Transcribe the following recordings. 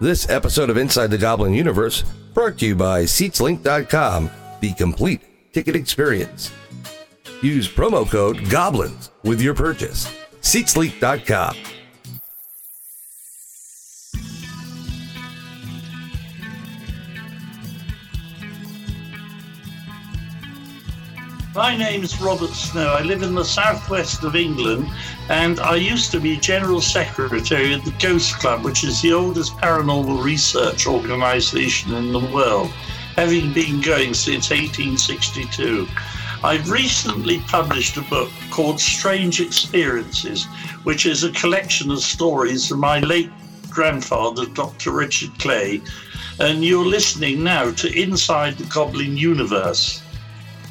This episode of Inside the Goblin Universe brought to you by SeatsLink.com, the complete ticket experience. Use promo code GOBLINS with your purchase. SeatsLink.com. My name's Robert Snow. I live in the southwest of England and I used to be General Secretary of the Ghost Club, which is the oldest paranormal research organisation in the world, having been going since 1862. I've recently published a book called Strange Experiences, which is a collection of stories from my late grandfather, Dr. Richard Clay. And you're listening now to Inside the Goblin Universe.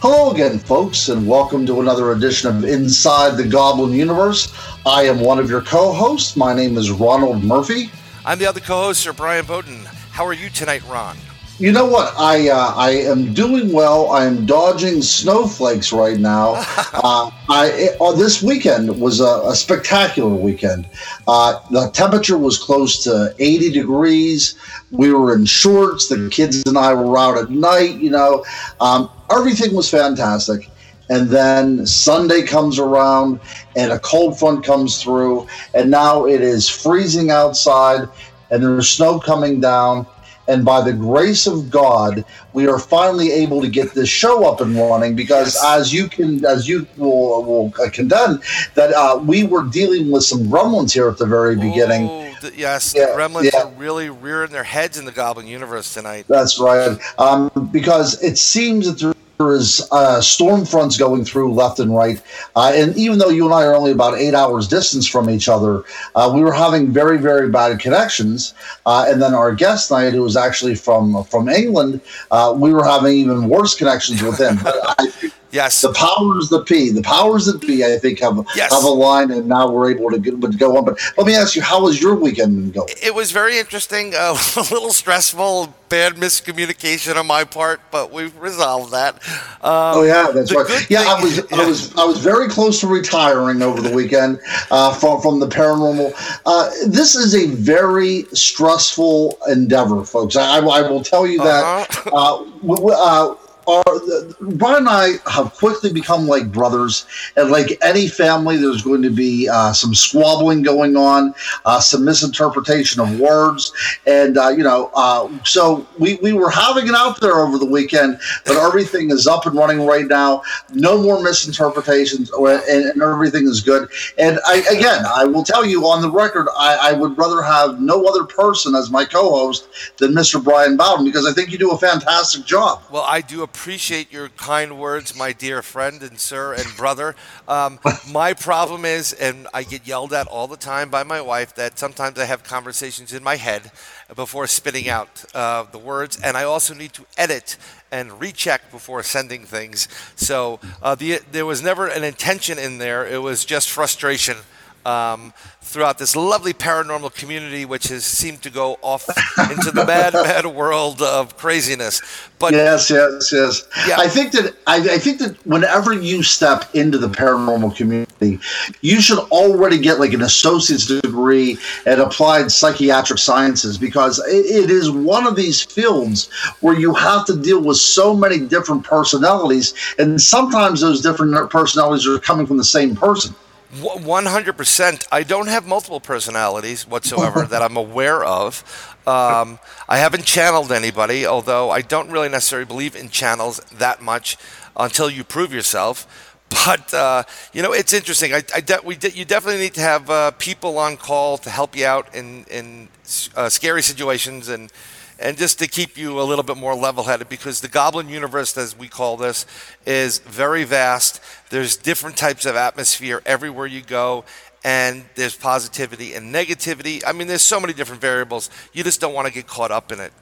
Hello again, folks, and welcome to another edition of Inside the Goblin Universe. I am one of your co hosts. My name is Ronald Murphy. I'm the other co host, Sir Brian Bowden. How are you tonight, Ron? You know what? I uh, I am doing well. I am dodging snowflakes right now. uh, I uh, this weekend was a, a spectacular weekend. Uh, the temperature was close to 80 degrees. We were in shorts. The kids and I were out at night. You know, um, everything was fantastic. And then Sunday comes around, and a cold front comes through, and now it is freezing outside, and there's snow coming down and by the grace of God, we are finally able to get this show up and running. Because yes. as you can, as you will, will condemn, that uh, we were dealing with some gremlins here at the very beginning. Ooh, the, yes, yeah, the gremlins yeah. are really rearing their heads in the Goblin universe tonight. That's right. Um, because it seems that there is uh, storm fronts going through left and right. Uh, and even though you and I are only about eight hours distance from each other, uh, we were having very, very bad connections. Uh, and then our guest night, who was actually from from England, uh, we were having even worse connections with him. Yes. The powers that be, the powers that be, I think have yes. have aligned, and now we're able to, get, go on. But let me ask you, how was your weekend going? It was very interesting, uh, a little stressful, bad miscommunication on my part, but we've resolved that. Um, oh yeah, that's right. Yeah, I was, yeah. I was, I was very close to retiring over the weekend uh, from from the paranormal. Uh, this is a very stressful endeavor, folks. I, I will tell you that. Uh-huh. Uh, are Brian and I have quickly become like brothers, and like any family, there's going to be uh, some squabbling going on, uh, some misinterpretation of words, and uh, you know, uh, so we we were having it out there over the weekend, but everything is up and running right now. No more misinterpretations, and, and everything is good. And I, again, I will tell you on the record, I, I would rather have no other person as my co-host than Mr. Brian Bowden because I think you do a fantastic job. Well, I do appreciate appreciate your kind words, my dear friend and sir and brother. Um, my problem is, and I get yelled at all the time by my wife, that sometimes I have conversations in my head before spitting out uh, the words, and I also need to edit and recheck before sending things. So uh, the, there was never an intention in there; it was just frustration. Um, throughout this lovely paranormal community, which has seemed to go off into the mad, mad world of craziness. But yes, yes, yes. Yeah. I think that I, I, think that whenever you step into the paranormal community, you should already get like an associate's degree in applied psychiatric sciences because it, it is one of these fields where you have to deal with so many different personalities, and sometimes those different personalities are coming from the same person. 100%. I don't have multiple personalities whatsoever that I'm aware of. Um, I haven't channeled anybody, although I don't really necessarily believe in channels that much until you prove yourself. But uh, you know, it's interesting. I, I de- we de- you definitely need to have uh, people on call to help you out in in uh, scary situations and and just to keep you a little bit more level headed because the goblin universe, as we call this, is very vast. There's different types of atmosphere everywhere you go, and there's positivity and negativity. I mean, there's so many different variables. You just don't want to get caught up in it.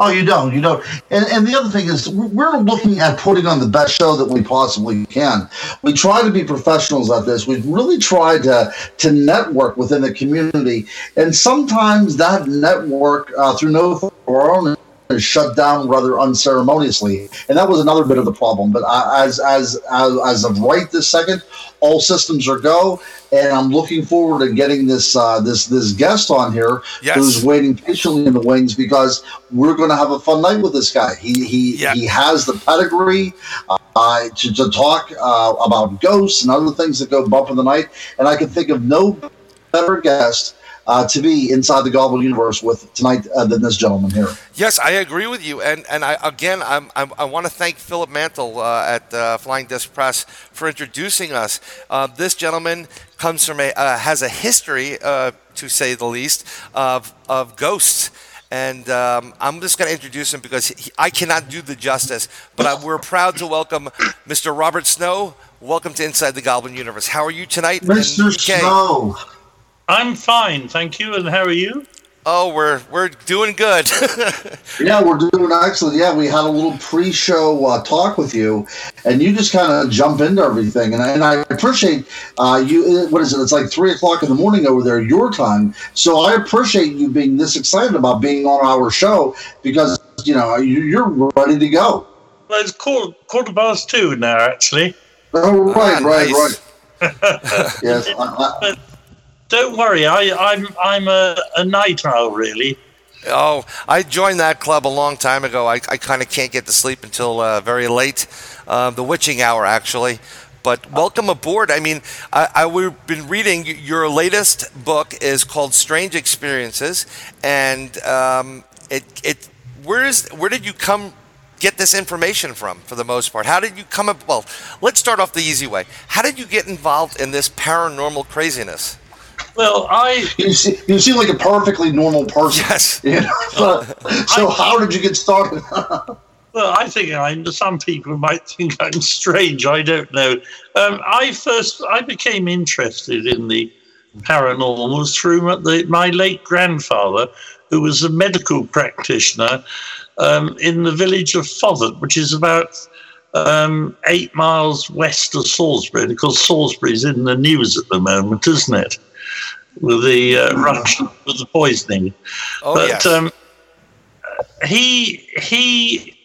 Oh, you don't. You don't. And, and the other thing is, we're looking at putting on the best show that we possibly can. We try to be professionals at this. We've really tried to to network within the community, and sometimes that network uh, through no our own shut down rather unceremoniously, and that was another bit of the problem. But as as as, as of right this second, all systems are go, and I'm looking forward to getting this uh, this this guest on here yes. who's waiting patiently in the wings because we're going to have a fun night with this guy. He he yep. he has the pedigree uh, to, to talk uh, about ghosts and other things that go bump in the night, and I can think of no better guest uh, to be inside the Goblin universe with tonight uh, than this gentleman here. Yes, I agree with you, and and I again I'm, I'm i want to thank Philip Mantle uh, at uh, Flying Disc Press for introducing us. Uh, this gentleman comes from a uh, has a history, to say the least, of of ghosts. And um, I'm just going to introduce him because he, I cannot do the justice. But I, we're proud to welcome Mr. Robert Snow. Welcome to Inside the Goblin Universe. How are you tonight? Mr. Snow. I'm fine, thank you. And how are you? Oh, we're we're doing good. yeah, we're doing excellent. Yeah, we had a little pre-show uh, talk with you, and you just kind of jump into everything. And I, and I appreciate uh, you. What is it? It's like three o'clock in the morning over there, your time. So I appreciate you being this excited about being on our show because you know you're ready to go. Well, it's quarter, quarter past two now, actually. Oh, right, ah, right, nice. right. yes. I, I, don't worry. I, I'm I'm a, a night owl, really. Oh, I joined that club a long time ago. I, I kind of can't get to sleep until uh, very late, uh, the witching hour, actually. But welcome aboard. I mean, I, I, we've been reading your latest book is called Strange Experiences, and um, it it where is where did you come get this information from for the most part? How did you come up? Well, let's start off the easy way. How did you get involved in this paranormal craziness? Well, I you, see, you seem like a perfectly normal person. Yes. You know? so, so I, how did you get started? well, I think I'm. Some people might think I'm strange. I don't know. Um, I first I became interested in the paranormal through the, my late grandfather, who was a medical practitioner um, in the village of Fotherton, which is about um, eight miles west of Salisbury. Because Salisbury's in the news at the moment, isn't it? With the uh, Russian with the poisoning. Oh but, yes. Um, he he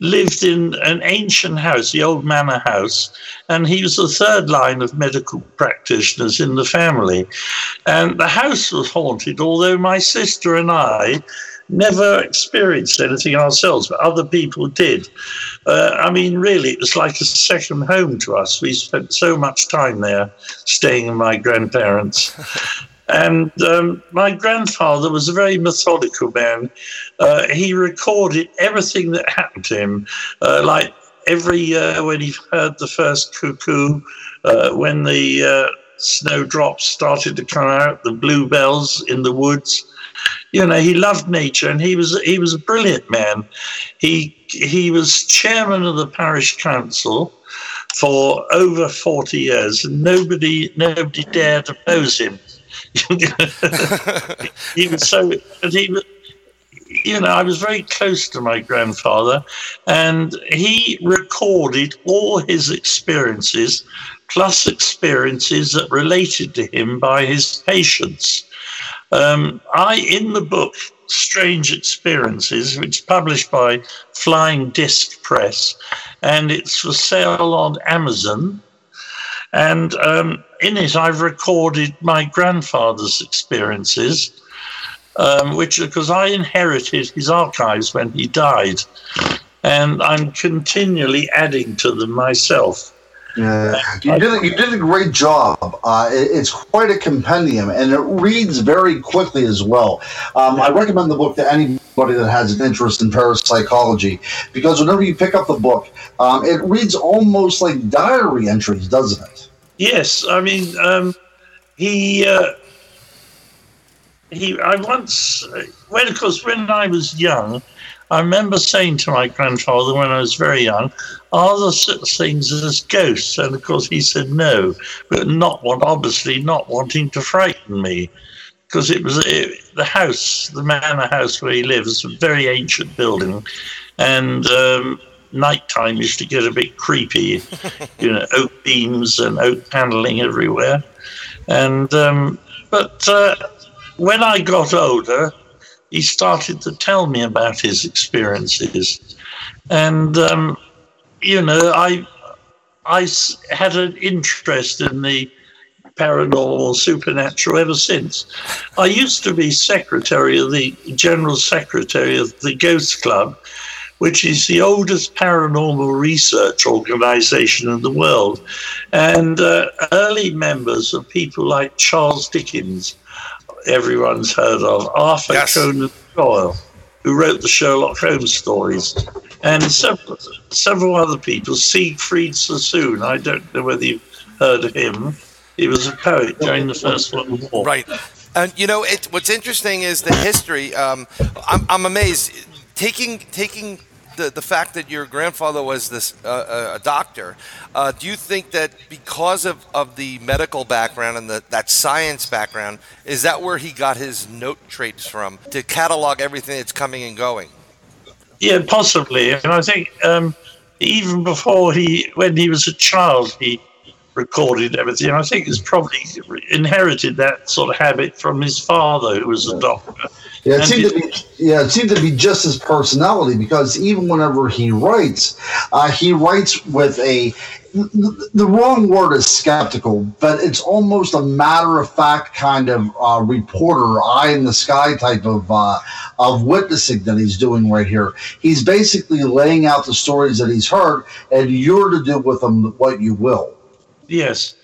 lived in an ancient house, the old manor house, and he was the third line of medical practitioners in the family. And the house was haunted, although my sister and I never experienced anything ourselves, but other people did. Uh, I mean, really, it was like a second home to us. We spent so much time there, staying with my grandparents. And um, my grandfather was a very methodical man. Uh, he recorded everything that happened to him, uh, like every year when he heard the first cuckoo, uh, when the uh, snowdrops started to come out, the bluebells in the woods. You know, he loved nature, and he was he was a brilliant man. He he was chairman of the parish council for over forty years, and nobody nobody dared oppose him he was so, and he was, you know, I was very close to my grandfather, and he recorded all his experiences, plus experiences that related to him by his patients. Um, I, in the book, Strange Experiences, which is published by Flying Disc Press, and it's for sale on Amazon. And um, in it, I've recorded my grandfather's experiences, um, which because I inherited his archives when he died, and I'm continually adding to them myself. Yeah, you did a, you did a great job. Uh, it, it's quite a compendium, and it reads very quickly as well. Um, I recommend the book to anybody that has an interest in parapsychology because whenever you pick up the book, um, it reads almost like diary entries, doesn't it? Yes, I mean um, he uh, he. I once when of course when I was young, I remember saying to my grandfather when I was very young, "Are there such things as ghosts?" And of course he said no, but not want obviously not wanting to frighten me because it was it, the house, the manor house where he lives, a very ancient building, and. Um, nighttime used to get a bit creepy. you know, oak beams and oak paneling everywhere. And um, but uh, when I got older, he started to tell me about his experiences. And, um, you know, I, I had an interest in the paranormal, supernatural ever since. I used to be secretary of the general secretary of the Ghost Club, which is the oldest paranormal research organization in the world. And uh, early members are people like Charles Dickens, everyone's heard of, Arthur yes. Conan Doyle, who wrote the Sherlock Holmes stories, and several, several other people, Siegfried Sassoon. I don't know whether you've heard of him. He was a poet during the First World War. Right. And you know, it, what's interesting is the history. Um, I'm, I'm amazed taking taking the, the fact that your grandfather was this uh, a doctor, uh, do you think that because of, of the medical background and the, that science background, is that where he got his note traits from to catalog everything that's coming and going? Yeah, possibly. And I think um, even before he, when he was a child, he recorded everything. I think he's probably inherited that sort of habit from his father, who was a doctor. Yeah, it seemed to be. Yeah, it seemed to be just his personality because even whenever he writes, uh, he writes with a. The wrong word is skeptical, but it's almost a matter of fact kind of uh, reporter, eye in the sky type of uh, of witnessing that he's doing right here. He's basically laying out the stories that he's heard, and you're to do with them what you will. Yes.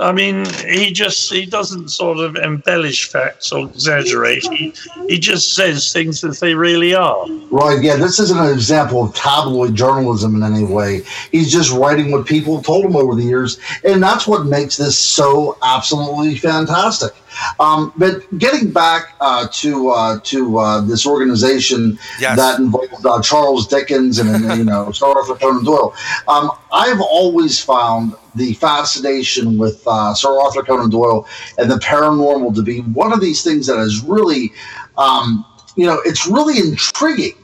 I mean, he just he doesn't sort of embellish facts or exaggerate. He, he just says things as they really are. Right. Yeah. This isn't an example of tabloid journalism in any way. He's just writing what people told him over the years, and that's what makes this so absolutely fantastic. Um, but getting back uh, to uh, to uh, this organization yes. that involved uh, Charles Dickens and, and you know Sir Arthur Conan Doyle, um, I've always found the fascination with uh, Sir Arthur Conan Doyle and the paranormal to be one of these things that is really, um, you know, it's really intriguing.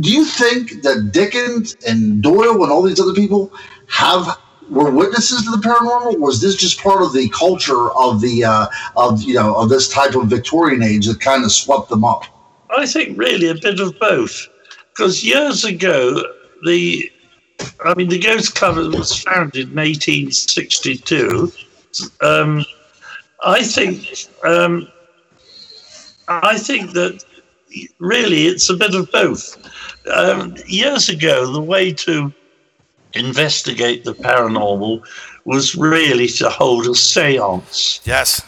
Do you think that Dickens and Doyle and all these other people have were witnesses to the paranormal? Was this just part of the culture of the uh, of you know of this type of Victorian age that kind of swept them up? I think really a bit of both, because years ago the I mean, the Ghost Club was founded in 1862. Um, I think um, I think that really it's a bit of both. Um, years ago, the way to investigate the paranormal was really to hold a séance. Yes,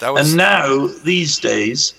that was. And now these days,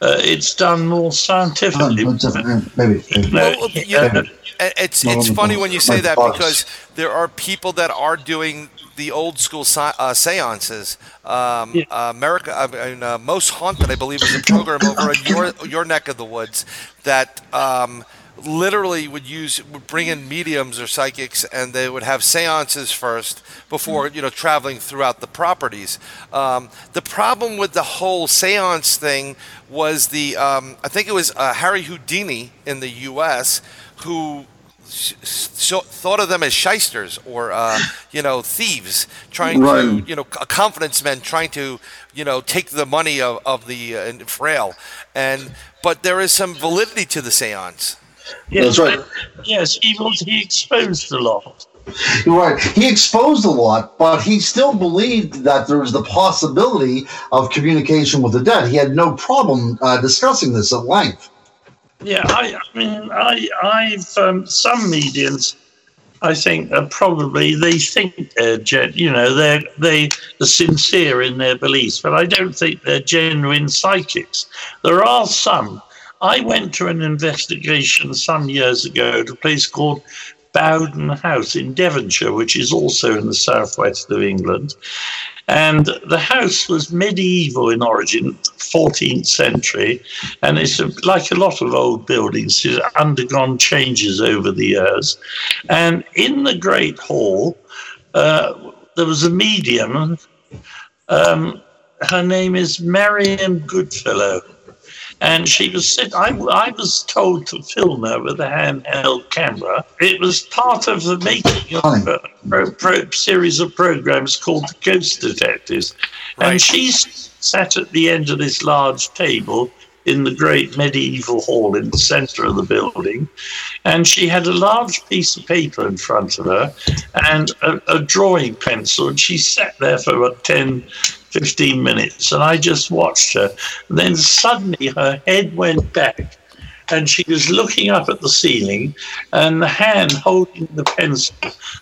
uh, it's done more scientifically. Oh, maybe. maybe. Well, yeah, it's it's funny when you say that because there are people that are doing the old school uh, seances. Um, yeah. uh, America, I mean, uh, Most Haunted, I believe, is a program over in your your neck of the woods that um, literally would use would bring in mediums or psychics, and they would have seances first before you know traveling throughout the properties. Um, the problem with the whole seance thing was the um, I think it was uh, Harry Houdini in the U.S who so, thought of them as shysters or uh, you know thieves trying right. to you know a confidence men trying to you know take the money of, of the uh, frail and but there is some validity to the seance yes, That's right. yes he was he exposed a lot Right. He exposed a lot, but he still believed that there was the possibility of communication with the dead. He had no problem uh, discussing this at length. Yeah, I, I mean, I, I've um, some mediums. I think are probably they think they're gen, you know they're they are sincere in their beliefs, but I don't think they're genuine psychics. There are some. I went to an investigation some years ago at a place called Bowden House in Devonshire, which is also in the southwest of England. And the house was medieval in origin, 14th century, and it's like a lot of old buildings, it's undergone changes over the years. And in the Great Hall, uh, there was a medium. Um, her name is Marion Goodfellow and she was sit. I, I was told to film her with a handheld camera. It was part of the making of a pro, pro, series of programs called the Ghost Detectives, right. and she sat at the end of this large table in the great medieval hall in the center of the building. And she had a large piece of paper in front of her and a, a drawing pencil. And she sat there for about 10, 15 minutes. And I just watched her. And then suddenly her head went back and she was looking up at the ceiling, and the hand holding the pencil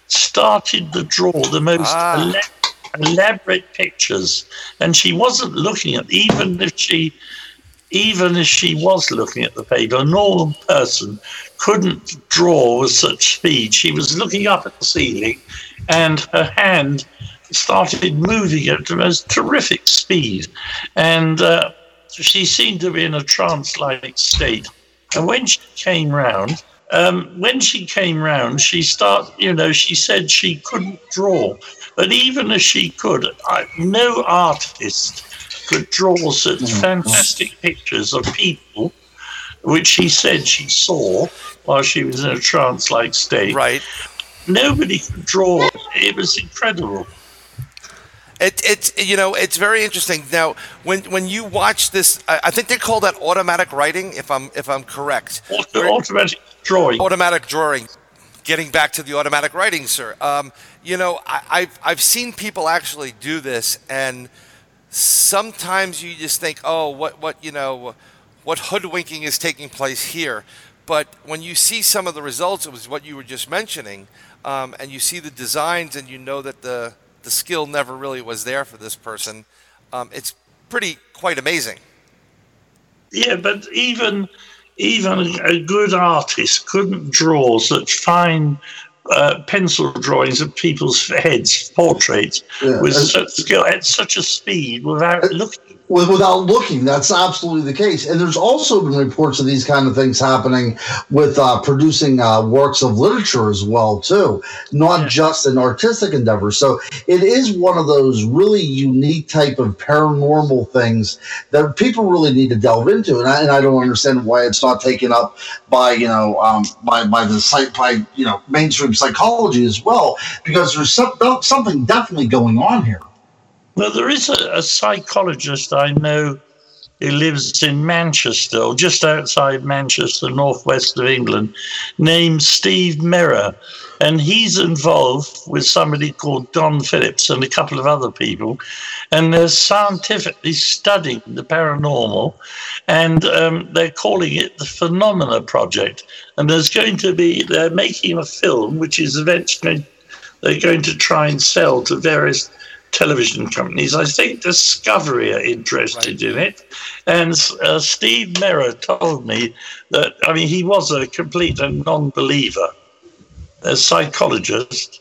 started to draw the most ah. elaborate pictures. And she wasn't looking at, even if she even if she was looking at the paper, a normal person couldn't draw with such speed. She was looking up at the ceiling, and her hand started moving at the most terrific speed. And uh, she seemed to be in a trance like state. And when she came round, um, when she came round, she started, you know, she said she couldn't draw. But even as she could, I, no artist could draw such mm. fantastic pictures of people, which she said she saw while she was in a trance like state. Right. Nobody could draw. It was incredible. It, it's you know it's very interesting. Now, when when you watch this, I, I think they call that automatic writing. If I'm if I'm correct, automatic drawing. Automatic drawing. Getting back to the automatic writing, sir. Um, you know, I, I've I've seen people actually do this, and sometimes you just think, oh, what what you know, what hoodwinking is taking place here. But when you see some of the results, it was what you were just mentioning, um, and you see the designs, and you know that the the skill never really was there for this person. Um, it's pretty quite amazing. Yeah, but even even a good artist couldn't draw such fine uh, pencil drawings of people's heads, portraits, yeah. with such skill at such a speed without looking without looking. That's absolutely the case. And there's also been reports of these kind of things happening with uh, producing uh, works of literature as well, too, not yeah. just an artistic endeavor. So it is one of those really unique type of paranormal things that people really need to delve into. And I, and I don't understand why it's not taken up by you know um, by by the site by you know mainstream psychology as well, because there's some, something definitely going on here. Well, there is a, a psychologist I know who lives in Manchester, or just outside Manchester, northwest of England, named Steve Mera. And he's involved with somebody called Don Phillips and a couple of other people. And they're scientifically studying the paranormal. And um, they're calling it the Phenomena Project. And there's going to be, they're making a film which is eventually they're going to try and sell to various television companies. I think Discovery are interested right. in it. And uh, Steve Mera told me that, I mean, he was a complete non believer, a psychologist,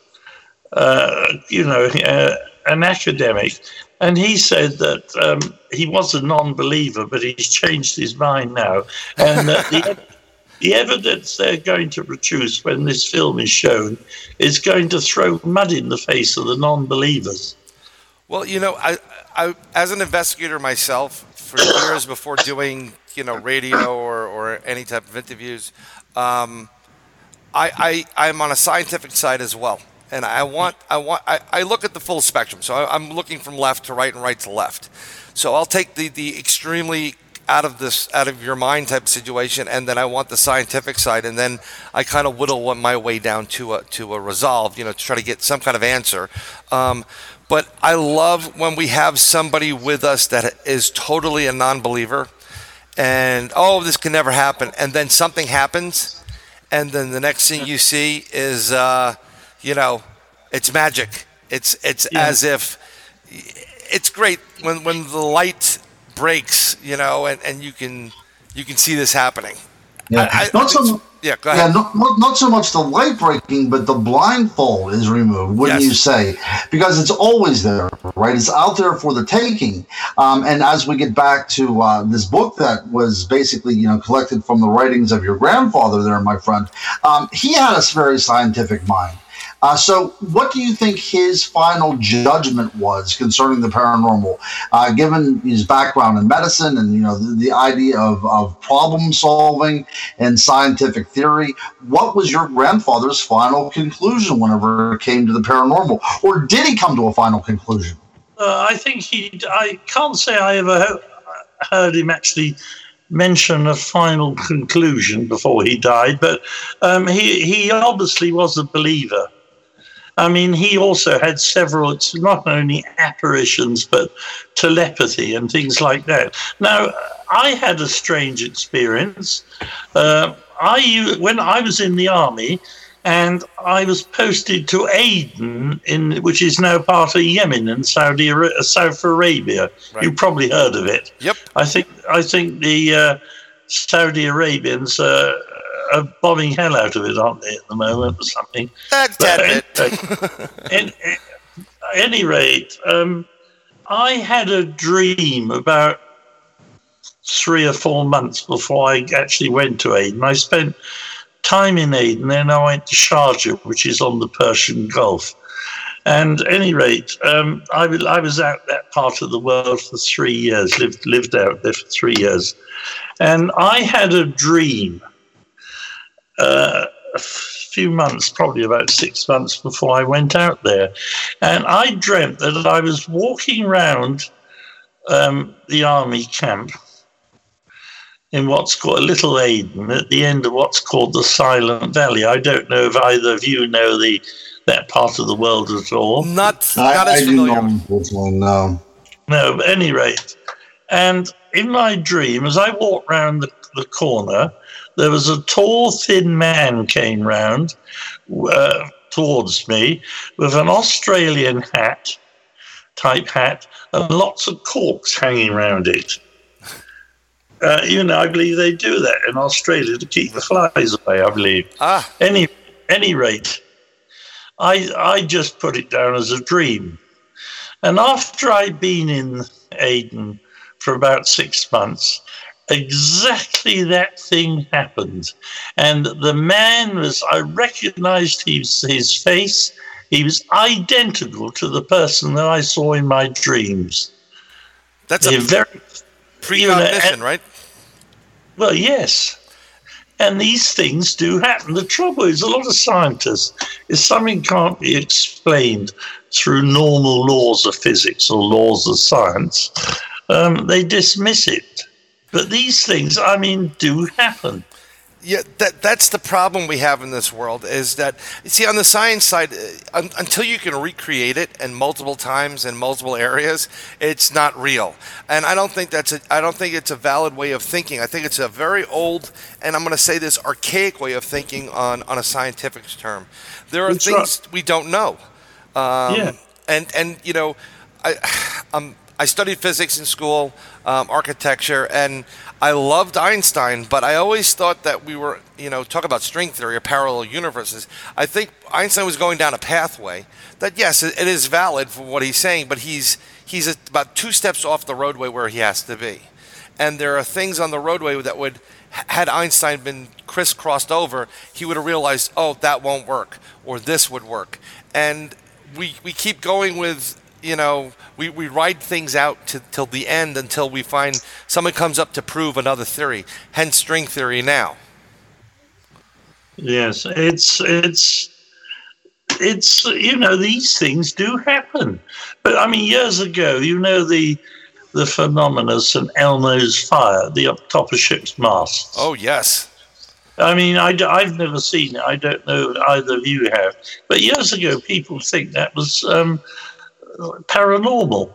uh, you know, uh, an academic. And he said that um, he was a non believer, but he's changed his mind now. And the, the evidence they're going to produce when this film is shown is going to throw mud in the face of the non believers. Well, you know, I, I as an investigator myself, for years before doing you know radio or, or any type of interviews, um, I, I I'm on a scientific side as well, and I want I want I, I look at the full spectrum. So I, I'm looking from left to right and right to left. So I'll take the the extremely out of this out of your mind type situation and then I want the scientific side and then I kind of whittle my way down to a to a resolve you know to try to get some kind of answer um, but I love when we have somebody with us that is totally a non believer and, oh, this can never happen. And then something happens. And then the next thing you see is, uh, you know, it's magic. It's, it's yeah. as if it's great when, when the light breaks, you know, and, and you can, you can see this happening. Yeah. I, I, not so yeah, go ahead. Yeah, not, not, not so much the light breaking, but the blindfold is removed, wouldn't yes. you say? Because it's always there, right? It's out there for the taking. Um, and as we get back to uh, this book that was basically, you know, collected from the writings of your grandfather there, my friend, um, he had a very scientific mind. Uh, so, what do you think his final judgment was concerning the paranormal, uh, given his background in medicine and you know the, the, idea of, of problem solving and scientific theory? What was your grandfather's final conclusion whenever it came to the paranormal, or did he come to a final conclusion? Uh, I think he. I can't say I ever heard him actually mention a final conclusion before he died, but um, he, he obviously was a believer. I mean, he also had several, it's not only apparitions, but telepathy and things like that. Now, I had a strange experience. Uh, I, when I was in the army, and I was posted to Aden, in which is now part of Yemen and Saudi South Arabia. Right. You probably heard of it. Yep. I think I think the uh, Saudi Arabians uh, are bombing hell out of it, aren't they, at the moment, or something? That's at any rate, um, I had a dream about three or four months before I actually went to Aden. I spent time in Aden, then I went to Sharjah, which is on the Persian Gulf. And at any rate, um, I, I was out that part of the world for three years, lived, lived out there for three years. And I had a dream uh, a few months, probably about six months before I went out there. And I dreamt that I was walking around um, the army camp in what's called a Little Aden at the end of what's called the Silent Valley. I don't know if either of you know the that part of the world at all. Not, not I, as I familiar. Do no. No, at any rate. And in my dream, as I walked round the, the corner, there was a tall, thin man came round uh, towards me with an Australian hat, type hat, and lots of corks hanging around it. Uh, you know, I believe they do that in Australia to keep the flies away. I believe. Ah. Any any rate, I I just put it down as a dream, and after I'd been in Aden for about six months, exactly that thing happened, and the man was I recognised his his face. He was identical to the person that I saw in my dreams. That's a very precognition, know, right? Well, yes. And these things do happen. The trouble is, a lot of scientists, if something can't be explained through normal laws of physics or laws of science, um, they dismiss it. But these things, I mean, do happen yeah, that that's the problem we have in this world is that see on the science side, uh, un, until you can recreate it and multiple times in multiple areas, it's not real. And I don't think that's a I don't think it's a valid way of thinking. I think it's a very old and I'm going to say this archaic way of thinking on on a scientific term. There are it's things right. we don't know. Um, yeah. And and you know, I um I studied physics in school, um, architecture, and I loved Einstein, but I always thought that we were, you know, talk about string theory or parallel universes. I think Einstein was going down a pathway that, yes, it is valid for what he's saying, but he's he's about two steps off the roadway where he has to be, and there are things on the roadway that would, had Einstein been crisscrossed over, he would have realized, oh, that won't work, or this would work, and we we keep going with you know, we, we ride things out to, till the end until we find someone comes up to prove another theory. Hence, string theory now. Yes, it's it's it's you know these things do happen, but I mean years ago, you know the the phenomena St Elmo's fire, the up top of ship's masts. Oh yes. I mean, I, I've never seen it. I don't know either of you have. But years ago, people think that was um, paranormal.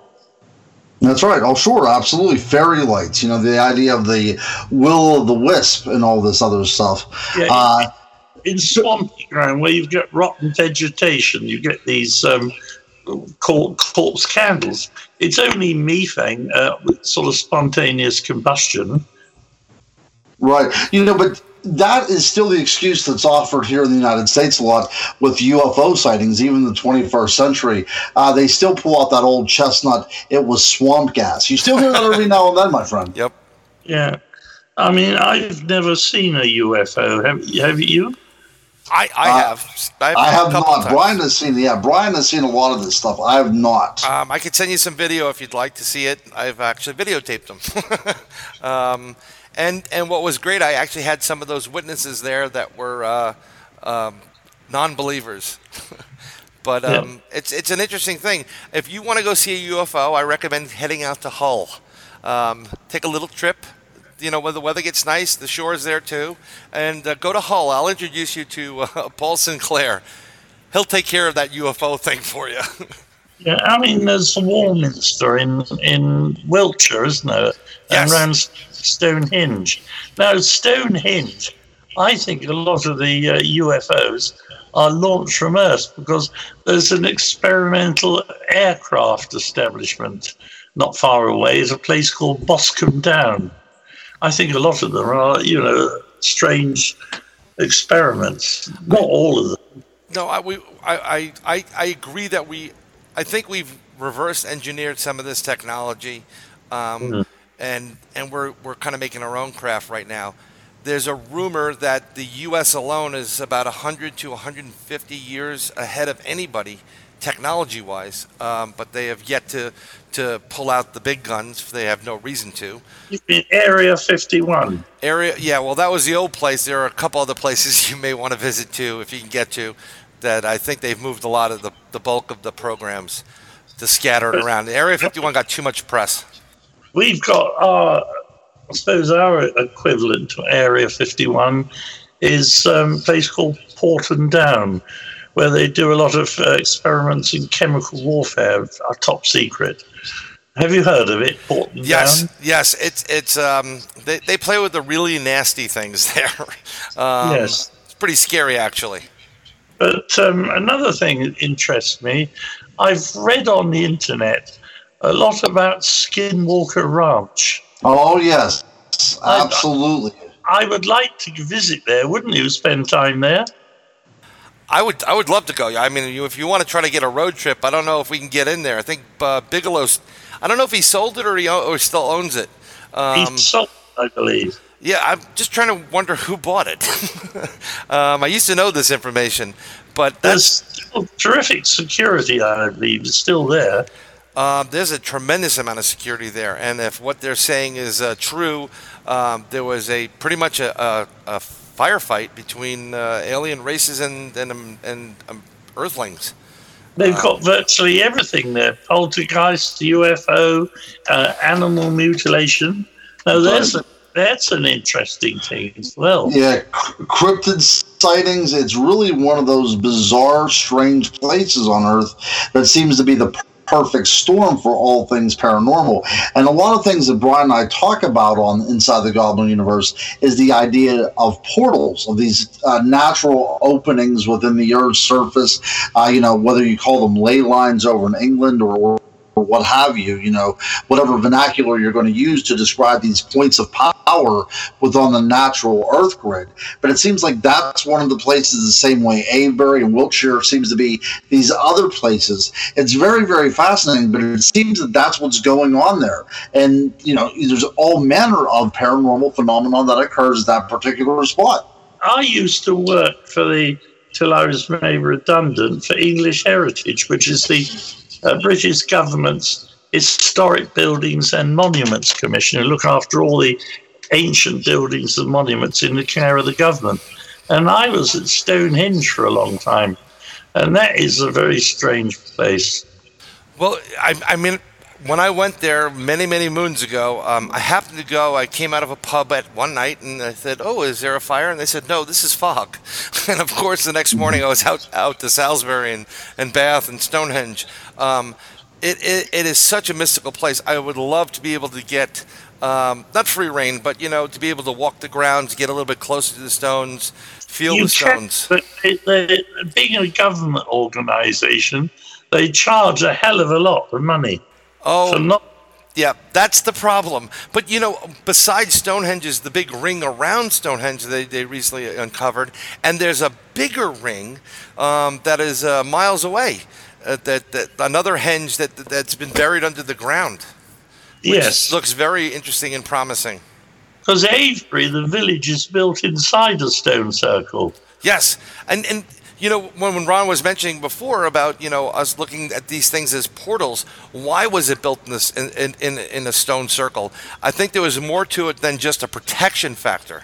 That's right. Oh, sure, absolutely. Fairy lights. You know, the idea of the will of the wisp and all this other stuff. Yeah, uh, in swampy ground where you've got rotten vegetation, you get these um, corpse candles. It's only methane, uh, sort of spontaneous combustion. Right. You know, but that is still the excuse that's offered here in the United States a lot with UFO sightings, even in the 21st century. Uh, they still pull out that old chestnut, it was swamp gas. You still hear that every now and then, my friend. Yep. Yeah. I mean, I've never seen a UFO. Have, have you? I, I uh, have. I've I have not. Times. Brian has seen. Yeah, Brian has seen a lot of this stuff. I have not. Um, I could send you some video if you'd like to see it. I've actually videotaped them. um, and and what was great, I actually had some of those witnesses there that were uh, um, non-believers. but um, yeah. it's it's an interesting thing. If you want to go see a UFO, I recommend heading out to Hull. Um, take a little trip you know when the weather gets nice, the shore is there too. And uh, go to Hull. I'll introduce you to uh, Paul Sinclair. He'll take care of that UFO thing for you. yeah, I mean, there's a Warminster in in Wiltshire, isn't there? Yes. And Stonehenge. Now, Stonehenge, I think a lot of the uh, UFOs are launched from Earth because there's an experimental aircraft establishment not far away. Is a place called Boscombe Down. I think a lot of them are, you know, strange experiments. Not all of them. No, I, we, I, I, I agree that we, I think we've reverse engineered some of this technology, um, mm-hmm. And and we're we're kind of making our own craft right now. There's a rumor that the U.S. alone is about 100 to 150 years ahead of anybody technology-wise, um, but they have yet to to pull out the big guns. They have no reason to. Area 51. Area, yeah. Well, that was the old place. There are a couple other places you may want to visit too, if you can get to. That I think they've moved a lot of the, the bulk of the programs to scatter it around. Area 51 got too much press. We've got our, I suppose our equivalent to Area 51 is um, a place called Porton Down, where they do a lot of uh, experiments in chemical warfare, are top secret. Have you heard of it, Porton yes, Down? Yes, it's it's um they, they play with the really nasty things there. um, yes, it's pretty scary actually. But um, another thing that interests me, I've read on the internet a lot about Skinwalker Ranch. Oh yes, absolutely. I, I would like to visit there, wouldn't you? Spend time there. I would I would love to go. I mean, if you want to try to get a road trip, I don't know if we can get in there. I think uh, Bigelow's. I don't know if he sold it or he or still owns it. Um, he sold, I believe. Yeah, I'm just trying to wonder who bought it. um, I used to know this information, but there's still terrific security. I believe is still there. Um, there's a tremendous amount of security there, and if what they're saying is uh, true, um, there was a pretty much a, a, a firefight between uh, alien races and and, um, and um, Earthlings. They've uh, got virtually everything there: poltergeist, UFO, uh, animal mutilation. Now, there's a, that's an interesting thing as well. Yeah, cryptid sightings. It's really one of those bizarre, strange places on Earth that seems to be the perfect storm for all things paranormal. And a lot of things that Brian and I talk about on Inside the Goblin Universe is the idea of portals, of these uh, natural openings within the Earth's surface. Uh, you know, whether you call them ley lines over in England or, or or what have you, you know, whatever vernacular you're going to use to describe these points of power within the natural earth grid. But it seems like that's one of the places the same way Avebury and Wiltshire seems to be these other places. It's very, very fascinating, but it seems that that's what's going on there. And, you know, there's all manner of paranormal phenomenon that occurs at that particular spot. I used to work for the till I was made redundant for English Heritage, which is the uh, British government's Historic Buildings and Monuments Commission, who look after all the ancient buildings and monuments in the care of the government. And I was at Stonehenge for a long time, and that is a very strange place. Well, I, I mean, when I went there many, many moons ago, um, I happened to go. I came out of a pub at one night and I said, "Oh, is there a fire?" And they said, "No, this is fog." and of course, the next morning I was out out to Salisbury and, and Bath and Stonehenge. Um, it, it, it is such a mystical place. I would love to be able to get um, not free reign, but you know, to be able to walk the grounds, get a little bit closer to the stones, feel you the stones. But it, being a government organisation, they charge a hell of a lot of money. Oh, so not- yeah, that's the problem. But you know, besides Stonehenge is the big ring around Stonehenge they, they recently uncovered, and there's a bigger ring um, that is uh, miles away. Uh, that, that another henge that that's been buried under the ground. yes, looks very interesting and promising. Because Avebury, the village is built inside a stone circle. Yes, and and you know, when, when Ron was mentioning before about you know us looking at these things as portals, why was it built in this in, in, in a stone circle? I think there was more to it than just a protection factor.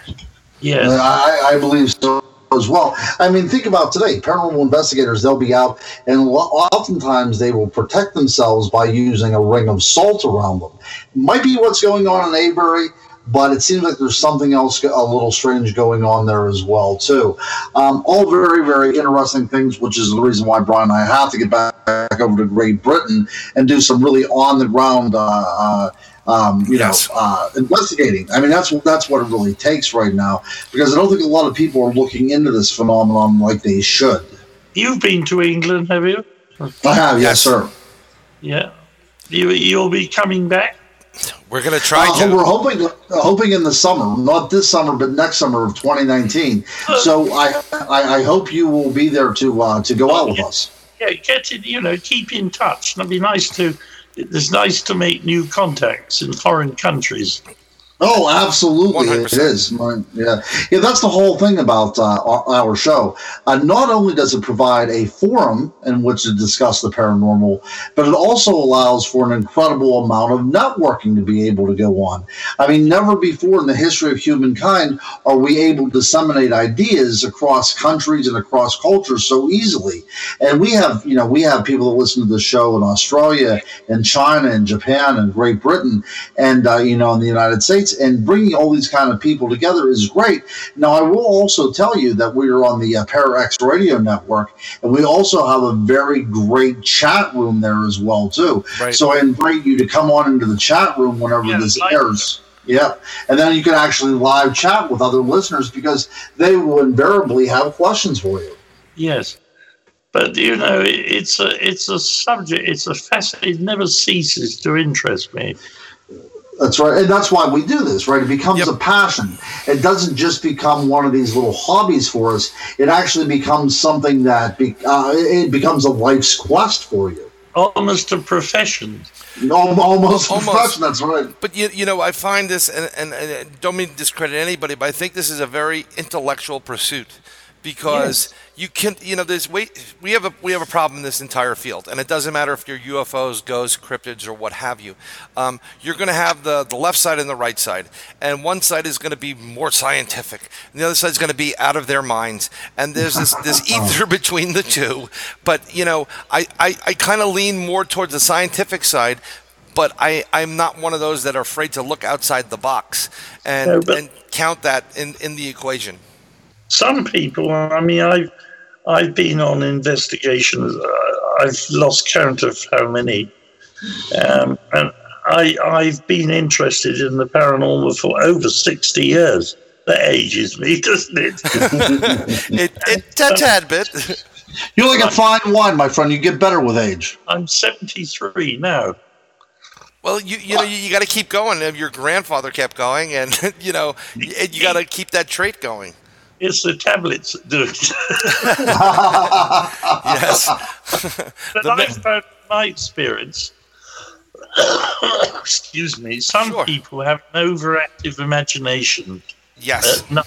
Yes, uh, I, I believe so as well. I mean, think about today. Paranormal investigators, they'll be out, and oftentimes they will protect themselves by using a ring of salt around them. Might be what's going on in Avebury. But it seems like there's something else a little strange going on there as well too. Um, all very very interesting things, which is the reason why Brian and I have to get back over to Great Britain and do some really on the ground. Uh, uh, um, you yes. know, uh, investigating. I mean, that's that's what it really takes right now because I don't think a lot of people are looking into this phenomenon like they should. You've been to England, have you? I have, yes, sir. Yeah, you you'll be coming back. We're going to try uh, to. We're hoping hoping in the summer, not this summer, but next summer of 2019. So I, I, I hope you will be there to uh, to go oh, out with us. Yeah, get it. You know, keep in touch. It'd be nice to. It's nice to make new contacts in foreign countries. Oh, absolutely, 100%. it is. Yeah, yeah. That's the whole thing about uh, our show. Uh, not only does it provide a forum in which to discuss the paranormal, but it also allows for an incredible amount of networking to be able to go on. I mean, never before in the history of humankind are we able to disseminate ideas across countries and across cultures so easily. And we have, you know, we have people that listen to the show in Australia, and China, and Japan, and Great Britain, and uh, you know, in the United States States, and bringing all these kind of people together is great. Now, I will also tell you that we are on the uh, ParaX Radio Network, and we also have a very great chat room there as well too. Right. So I invite you to come on into the chat room whenever yeah, this airs. Yeah, and then you can actually live chat with other listeners because they will invariably have questions for you. Yes, but you know, it's a it's a subject. It's a fascinating. It never ceases to interest me. That's right. And that's why we do this, right? It becomes yep. a passion. It doesn't just become one of these little hobbies for us. It actually becomes something that be, uh, it becomes a life's quest for you. Almost a profession. Almost, almost a profession, that's right. But, you, you know, I find this, and, and, and don't mean to discredit anybody, but I think this is a very intellectual pursuit because yes. you can you know there's we we have a we have a problem in this entire field and it doesn't matter if you're UFOs ghosts cryptids or what have you. Um, you're going to have the the left side and the right side and one side is going to be more scientific and the other side is going to be out of their minds and there's this this ether between the two. But you know I I, I kind of lean more towards the scientific side but I, I'm not one of those that are afraid to look outside the box and, and count that in, in the equation some people, I mean, I've I've been on investigations. Uh, I've lost count of how many, um, and I I've been interested in the paranormal for over sixty years. That ages me, doesn't it? it, it a tad bit. You're like a fine wine, my friend. You get better with age. I'm 73 now. Well, you you know you, you got to keep going. Your grandfather kept going, and you know you, you got to keep that trait going. It's the tablets that do it. yes. but I've found my experience. excuse me. Some sure. people have an overactive imagination. Yes. Uh,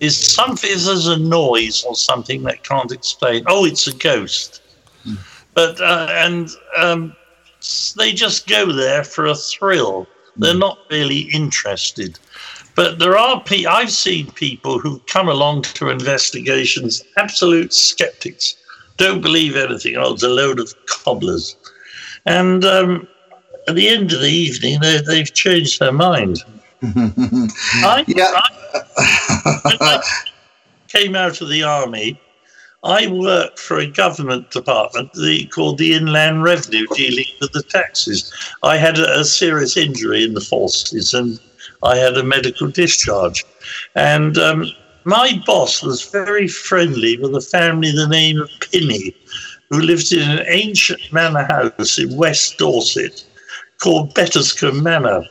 is something there's a noise or something that can't explain. Oh, it's a ghost. Hmm. But uh, and um, they just go there for a thrill. They're hmm. not really interested. But there are pe- I've seen people who come along to investigations, absolute skeptics, don't believe anything. Oh, it's a load of cobblers. And um, at the end of the evening, they, have changed their mind. I, yeah. I, I came out of the army. I worked for a government department the, called the Inland Revenue, dealing with the taxes. I had a, a serious injury in the forces and I had a medical discharge. And um, my boss was very friendly with a family the name of Pinney, who lived in an ancient manor house in West Dorset called Bettiscombe Manor.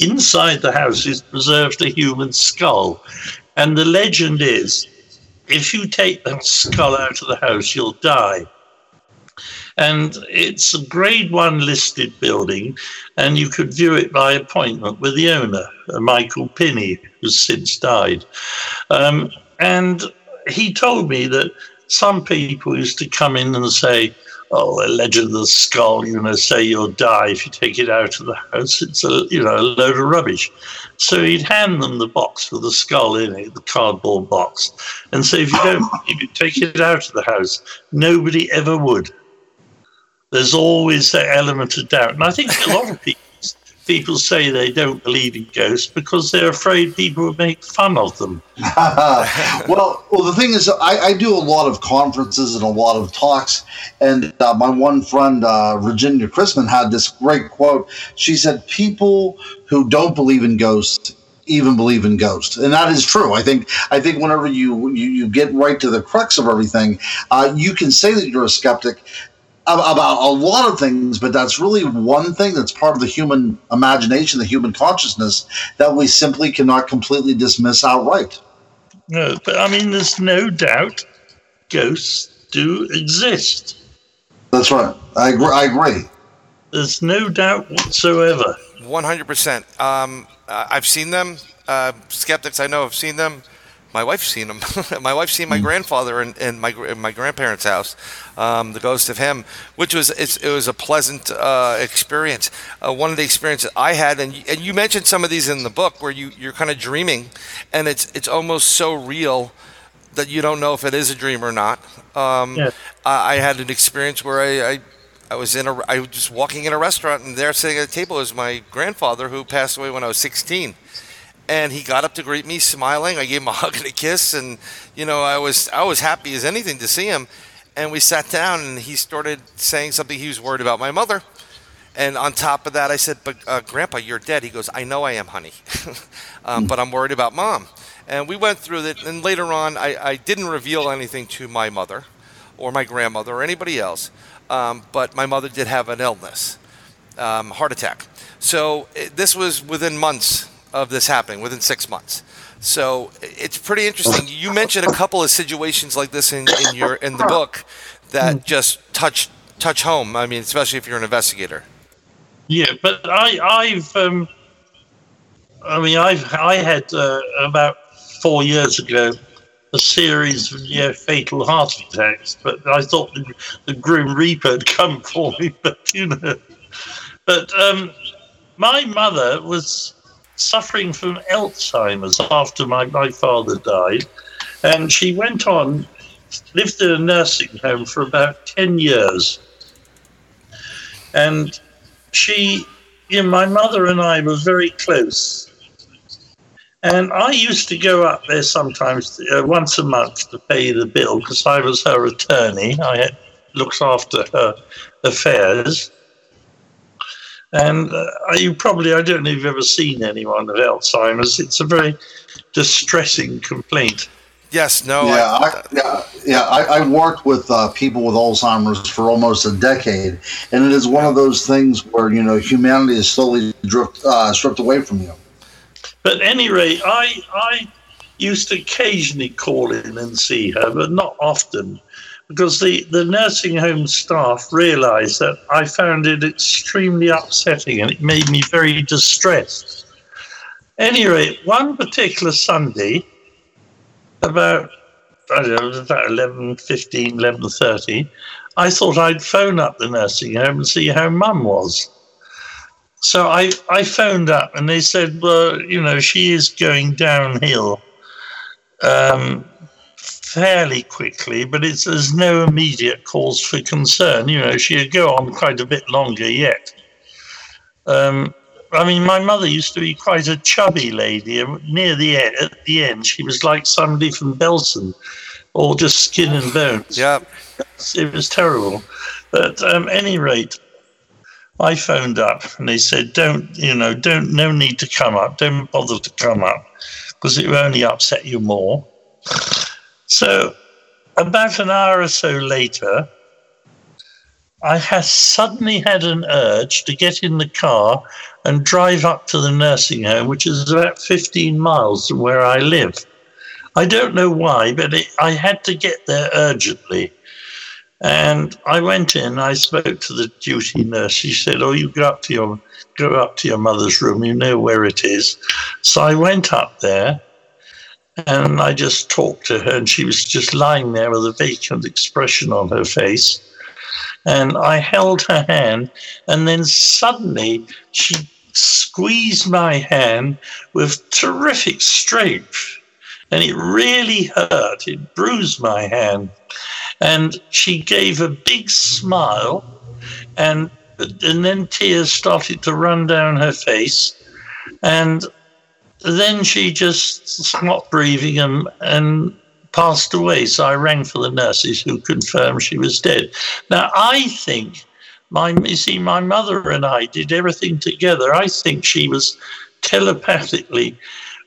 Inside the house is preserved a human skull. And the legend is if you take that skull out of the house, you'll die. And it's a grade one listed building, and you could view it by appointment with the owner, uh, Michael Pinney, who's since died. Um, and he told me that some people used to come in and say, oh, a legend of the skull, you know, say you'll die if you take it out of the house. It's a, you know, a load of rubbish. So he'd hand them the box with the skull in it, the cardboard box, and say, if you don't, take it out of the house, nobody ever would there's always that element of doubt. And I think a lot of people people say they don't believe in ghosts because they're afraid people would make fun of them. well, well, the thing is, I, I, do a lot of conferences and a lot of talks, and uh, my one friend uh, Virginia Chrisman had this great quote. She said, "People who don't believe in ghosts." even believe in ghosts and that is true i think i think whenever you you, you get right to the crux of everything uh, you can say that you're a skeptic about a lot of things, but that's really one thing that's part of the human imagination, the human consciousness that we simply cannot completely dismiss outright. No, but I mean, there's no doubt ghosts do exist. That's right. I agree. I agree. There's no doubt whatsoever. 100%. Um, I've seen them. Uh, skeptics I know have seen them my wife's seen him. my wife's seen my mm. grandfather in, in, my in my grandparents' house, um, the ghost of him, which was it was a pleasant uh, experience. Uh, one of the experiences I had, and you, and you mentioned some of these in the book, where you you're kind of dreaming, and it's it's almost so real that you don't know if it is a dream or not. Um, yes. I, I, had an experience where I, I I was in a I was just walking in a restaurant, and there sitting at a table was my grandfather who passed away when I was 16 and he got up to greet me, smiling. I gave him a hug and a kiss, and you know, I was I was happy as anything to see him. And we sat down, and he started saying something. He was worried about my mother, and on top of that, I said, "But uh, Grandpa, you're dead." He goes, "I know I am, honey, um, but I'm worried about Mom." And we went through it, and later on, I, I didn't reveal anything to my mother, or my grandmother, or anybody else. Um, but my mother did have an illness, um, heart attack. So it, this was within months of this happening within six months. So it's pretty interesting. You mentioned a couple of situations like this in, in your in the book that just touch touch home. I mean, especially if you're an investigator. Yeah, but I I've um, I mean I've I had uh, about four years ago a series of yeah, fatal heart attacks, but I thought the, the Grim Reaper had come for me. But you know, but um, my mother was suffering from Alzheimer's after my, my father died. And she went on, lived in a nursing home for about 10 years. And she, you know, my mother and I were very close. And I used to go up there sometimes, uh, once a month, to pay the bill because I was her attorney. I had looked after her affairs. And uh, you probably, I don't know if you've ever seen anyone with Alzheimer's. It's a very distressing complaint. Yes, no. Yeah, I, I yeah, yeah. I, I worked with uh, people with Alzheimer's for almost a decade, and it is one of those things where you know humanity is slowly drift, uh, stripped away from you. But at any rate, I I used to occasionally call in and see her, but not often because the, the nursing home staff realized that I found it extremely upsetting and it made me very distressed. Anyway, one particular Sunday, about I don't know, about 11, 15, 11.30, I thought I'd phone up the nursing home and see how mum was. So I, I phoned up and they said, well, you know, she is going downhill. Um, fairly quickly, but it's, there's no immediate cause for concern. You know, she'll go on quite a bit longer yet. Um, I mean, my mother used to be quite a chubby lady. and Near the end, at the end, she was like somebody from Belsen, all just skin and bones. Yeah, it was terrible. But um, any rate, I phoned up and they said, "Don't, you know, don't, no need to come up. Don't bother to come up because it will only upset you more." So, about an hour or so later, I had suddenly had an urge to get in the car and drive up to the nursing home, which is about 15 miles from where I live. I don't know why, but it, I had to get there urgently. And I went in, I spoke to the duty nurse. She said, Oh, you go up to your go up to your mother's room, you know where it is. So I went up there and I just talked to her, and she was just lying there with a vacant expression on her face. And I held her hand, and then suddenly she squeezed my hand with terrific strength. And it really hurt. It bruised my hand. And she gave a big smile. And and then tears started to run down her face, and then she just stopped breathing and, and passed away. So I rang for the nurses who confirmed she was dead. Now, I think my, you see, my mother and I did everything together. I think she was telepathically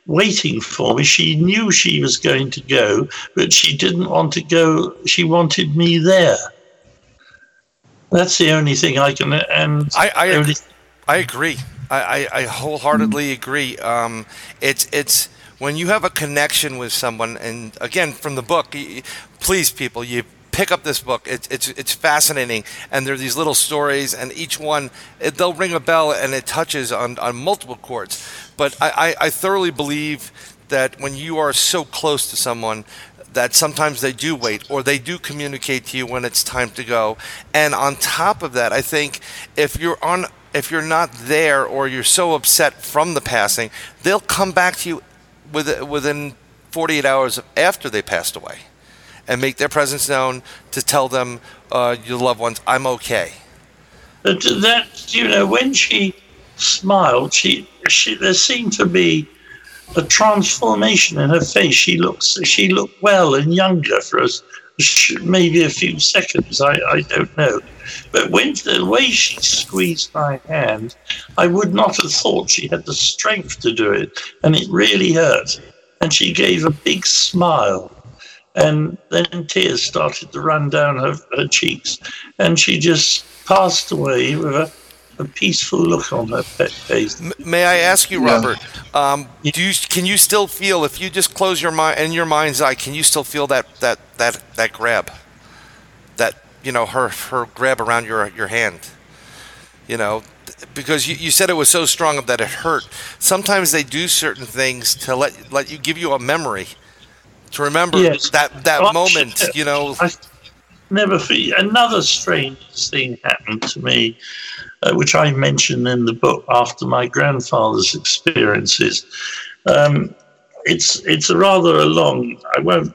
waiting for me. She knew she was going to go, but she didn't want to go. She wanted me there. That's the only thing I can. And I, I, only, I agree. I, I, wholeheartedly agree. Um, it's it's when you have a connection with someone, and again from the book, please people, you pick up this book. It's it's it's fascinating, and there are these little stories, and each one it, they'll ring a bell, and it touches on on multiple chords. But I, I, I thoroughly believe that when you are so close to someone, that sometimes they do wait or they do communicate to you when it's time to go. And on top of that, I think if you're on if you're not there or you're so upset from the passing, they'll come back to you within 48 hours after they passed away and make their presence known to tell them, uh, your loved ones, I'm okay. That, you know, when she smiled, she, she there seemed to be a transformation in her face. She looks, she looked well and younger for us, maybe a few seconds. I, I don't know. But when the way she squeezed my hand, I would not have thought she had the strength to do it, and it really hurt. And she gave a big smile, and then tears started to run down her, her cheeks, and she just passed away with a a peaceful look on her face. May I ask you, Robert? Yeah. Um, do you can you still feel if you just close your mind in your mind's eye? Can you still feel that that that that grab? That you know her her grab around your your hand. You know, because you, you said it was so strong that it hurt. Sometimes they do certain things to let let you give you a memory to remember yes. that that well, moment. You know. I never feel. another strange thing happened to me uh, which I mention in the book after my grandfather's experiences. Um, it's it's a rather a long. I won't.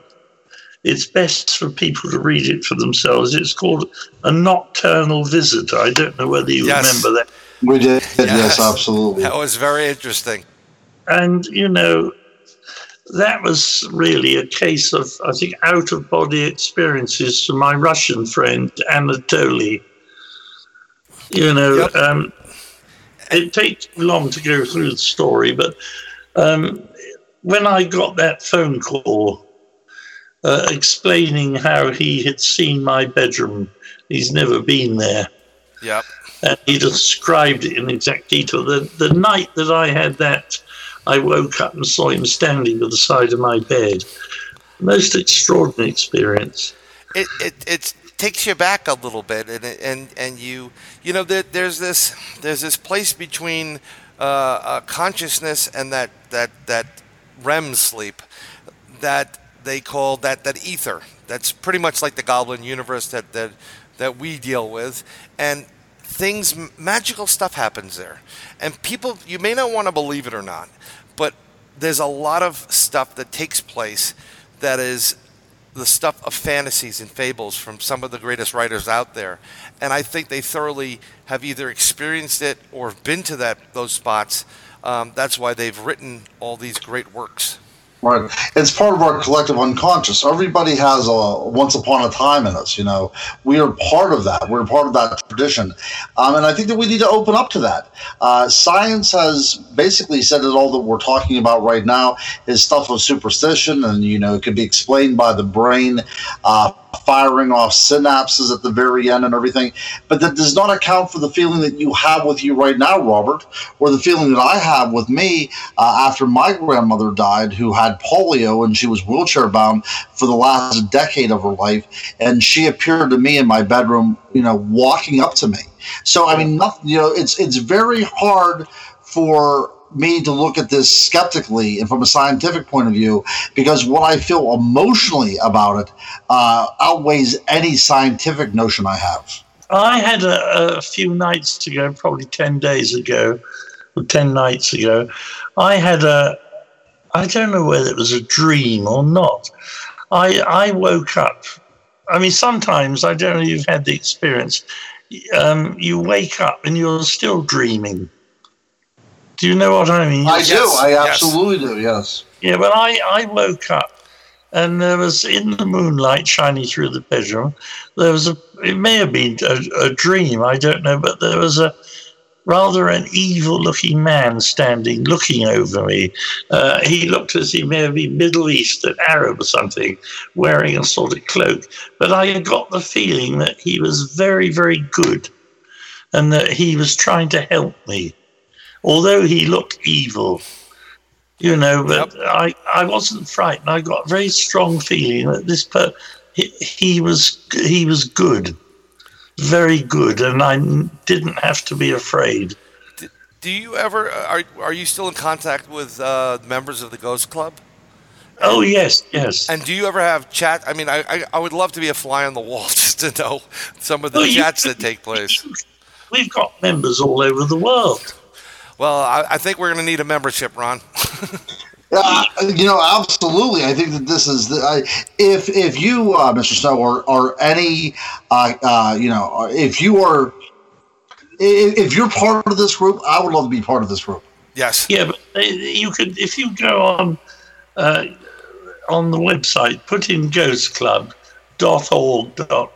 It's best for people to read it for themselves. It's called a nocturnal visitor. I don't know whether you yes. remember that. We did. Yes. yes, absolutely. That was very interesting. And you know, that was really a case of, I think, out of body experiences for my Russian friend Anatoly. You know, yep. um, it takes long to go through the story, but um, when I got that phone call uh, explaining how he had seen my bedroom, he's never been there. Yep. And he described it in exact detail. The, the night that I had that, I woke up and saw him standing at the side of my bed. Most extraordinary experience. It, it, it's takes you back a little bit, and and and you you know there, there's this there's this place between uh, uh, consciousness and that that that REM sleep that they call that that ether. That's pretty much like the Goblin universe that that that we deal with, and things magical stuff happens there, and people you may not want to believe it or not, but there's a lot of stuff that takes place that is the stuff of fantasies and fables from some of the greatest writers out there. And I think they thoroughly have either experienced it or been to that those spots. Um, that's why they've written all these great works. Right. It's part of our collective unconscious. Everybody has a once upon a time in us, you know. We are part of that. We're part of that tradition. Um, and I think that we need to open up to that. Uh, science has basically said that all that we're talking about right now is stuff of superstition and, you know, it can be explained by the brain. Uh, firing off synapses at the very end and everything. But that does not account for the feeling that you have with you right now, Robert, or the feeling that I have with me uh, after my grandmother died, who had polio and she was wheelchair bound for the last decade of her life. And she appeared to me in my bedroom, you know, walking up to me. So, I mean, nothing, you know, it's, it's very hard for me to look at this skeptically and from a scientific point of view because what I feel emotionally about it uh, outweighs any scientific notion I have. I had a, a, few nights ago, probably 10 days ago, or 10 nights ago, I had a, I don't know whether it was a dream or not. I, I woke up. I mean, sometimes, I don't know if you've had the experience, um, you wake up and you're still dreaming. Do you know what I mean? I do. Yes, I yes. absolutely do. Yes. Yeah, but I, I woke up and there was in the moonlight shining through the bedroom, there was a, it may have been a, a dream, I don't know, but there was a rather an evil looking man standing looking over me. Uh, he looked as he may have been Middle Eastern, Arab or something, wearing a sort of cloak. But I got the feeling that he was very, very good and that he was trying to help me. Although he looked evil, you know, but I, I wasn't frightened. I got a very strong feeling that this per he, he was he was good, very good, and I didn't have to be afraid. Do you ever are are you still in contact with uh, members of the Ghost Club? Oh yes, yes. And do you ever have chat? I mean, I, I, I would love to be a fly on the wall just to know some of the Oh, you- chats that take place. We've got members all over the world. Well, I, I think we're going to need a membership, Ron. Uh, you know, absolutely. I think that this is the, I, if if you, uh, Mr. Snow, or or any, uh, uh, you know, if you are, if, if you're part of this group, I would love to be part of this group. Yes. Yeah, but uh, you could if you go on uh, on the website, put in ghostclub.org. Dot,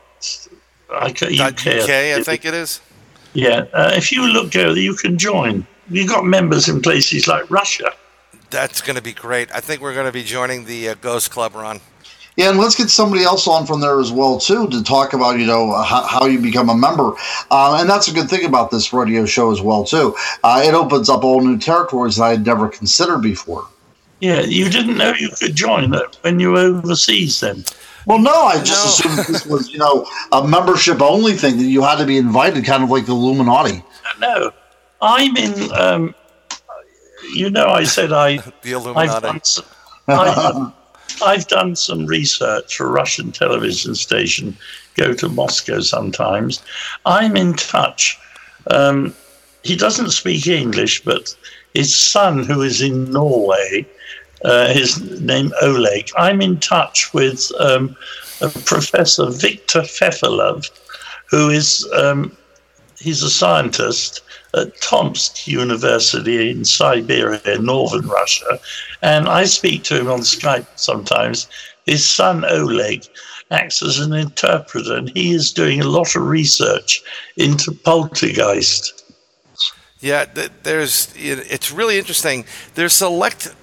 I Dot UK, UK, I think it is. Yeah, uh, if you look there, you can join. You've got members in places like Russia. That's going to be great. I think we're going to be joining the uh, Ghost Club, Ron. Yeah, and let's get somebody else on from there as well too to talk about you know how, how you become a member, uh, and that's a good thing about this radio show as well too. Uh, it opens up all new territories that I had never considered before. Yeah, you didn't know you could join that when you were overseas then. Well, no, I just No. assumed this was you know a membership only thing that you had to be invited, kind of like the Illuminati. No, I'm in. Um, you know, I said I. The I've done, some, I've, I've done some research for a Russian television station. Go to Moscow sometimes. I'm in touch. Um, he doesn't speak English, but his son, who is in Norway, uh, his name Oleg. I'm in touch with um, a Professor Viktor Fefilov, who is um, he's a scientist at Tomsk University in Siberia, northern Russia, and I speak to him on Skype sometimes. His son Oleg acts as an interpreter, and he is doing a lot of research into poltergeist. Yeah, there's. It's really interesting. There's select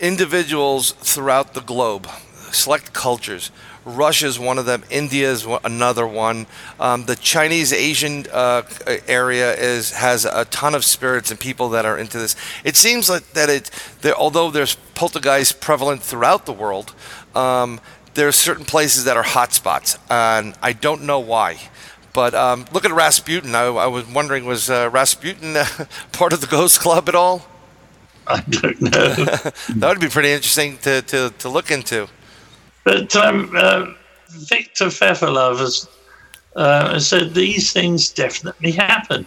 individuals throughout the globe, select cultures. Russia's one of them. India is another one. Um, the Chinese Asian uh, area is has a ton of spirits and people that are into this. It seems like that it. There, although there's poltergeist prevalent throughout the world, um, there are certain places that are hotspots, and I don't know why. But um, look at Rasputin. I, I was wondering, was uh, Rasputin uh, part of the Ghost Club at all? I don't know. That would be pretty interesting to, to, to look into. But um, uh, Viktor Fefilov has, uh, has said these things definitely happen.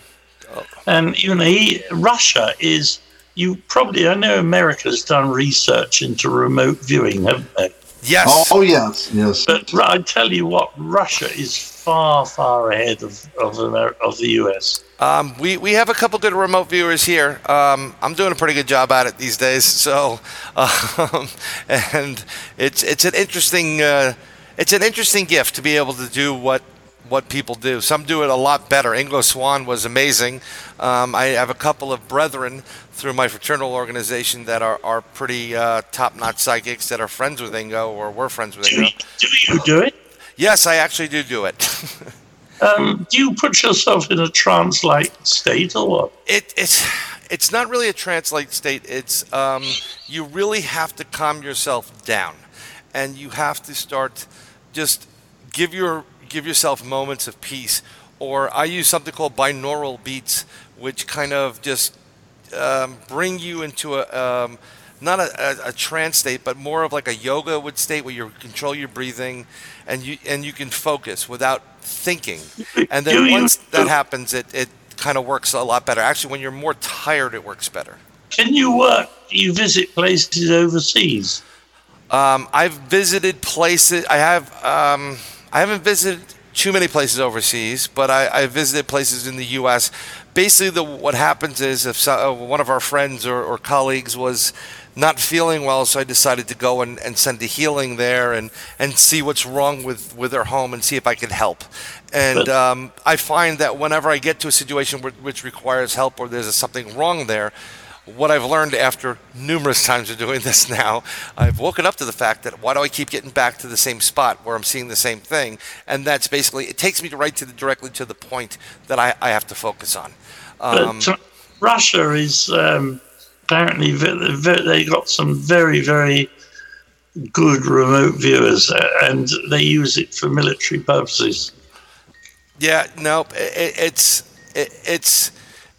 And, you know, he, Russia is, you probably, I know America's done research into remote viewing, haven't they? Yes. Oh, oh yes, yes. But Ru- I tell you what, Russia is far, far ahead of, of, Amer- of the US. Um, we, we have a couple good remote viewers here. Um, I'm doing a pretty good job at it these days. So, um, and it's it's an interesting uh, it's an interesting gift to be able to do what what people do. Some do it a lot better. Ingo Swann was amazing. Um, I have a couple of brethren through my fraternal organization that are are pretty uh, top notch psychics that are friends with Ingo or were friends with Ingo. do you do it? Yes, I actually do do it. Um, do you put yourself in a trance-like state or what? it it's it's not really a translate state. It's um, you really have to calm yourself down, and you have to start just give your give yourself moments of peace. Or I use something called binaural beats, which kind of just um, bring you into a um, not a, a, a trance state, but more of like a yoga would state where you control your breathing, and you and you can focus without thinking. And then you- once that happens, it, it kind of works a lot better. Actually, when you're more tired, it works better. Can you work? You visit places overseas. Um, I've visited places. I have. Um, I haven't visited too many places overseas, but I, I visited places in the U.S. Basically, the, what happens is if so, uh, one of our friends or, or, colleagues was not feeling well, so I decided to go and, and send a healing there and, and see what's wrong with, with their home and see if I could help. And um, I find that whenever I get to a situation which requires help or there's something wrong there, what I've learned after numerous times of doing this now, I've woken up to the fact that why do I keep getting back to the same spot where I'm seeing the same thing? And that's basically it takes me to right to the, directly to the point that I, I have to focus on. Um, Russia is um, apparently they got some very very good remote viewers uh, and they use it for military purposes. Yeah, no, it, it's it, it's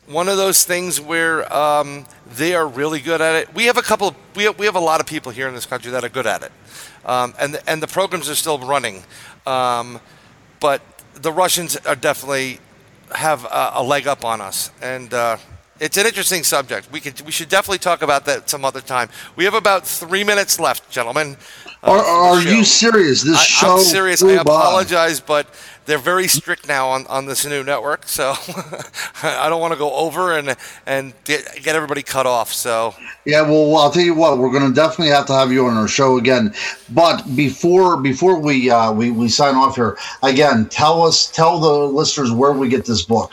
one of those things where um, they are really good at it. We have a couple. Of, we have, we have a lot of people here in this country that are good at it, um, and the, and the programs are still running. Um, but the Russians are definitely have a, a leg up on us, and uh, it's an interesting subject. We could we should definitely talk about that some other time. We have about three minutes left, gentlemen. Uh, are, are you serious? This I, show. I'm serious. I apologize, but they're very strict now on, on this new network, so I don't want to go over and and get, get everybody cut off. So yeah, well, I'll tell you what, we're going to definitely have to have you on our show again. But before before we uh, we we sign off here, again, tell us tell the listeners where we get this book.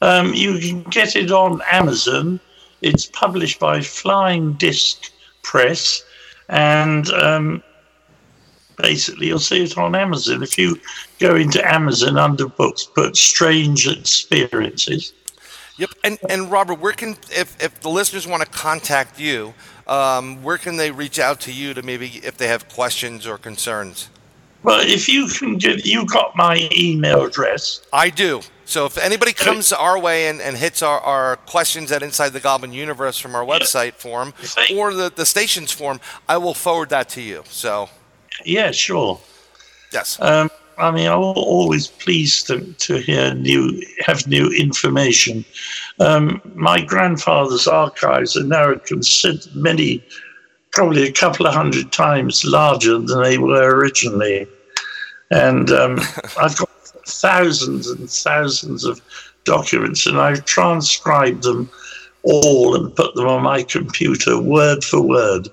Um, you can get it on Amazon. It's published by Flying Disc Press, and um, basically you'll see it on Amazon. If you go into Amazon under books, put strange experiences. Yep, and and Robert, where can if if the listeners want to contact you, um, where can they reach out to you to maybe if they have questions or concerns? Well, if you can get, you got my email address. I do. So if anybody comes our way and, and hits our, our questions at Inside the Goblin Universe from our website form or the, the station's form, I will forward that to you. So yeah, sure. Yes. Um, I mean, I'm always pleased to, to hear new, have new information. Um, my grandfather's archives are now considered many, probably a couple of hundred times larger than they were originally. And um, I've got thousands and thousands of documents, and I've transcribed them all and put them on my computer word for word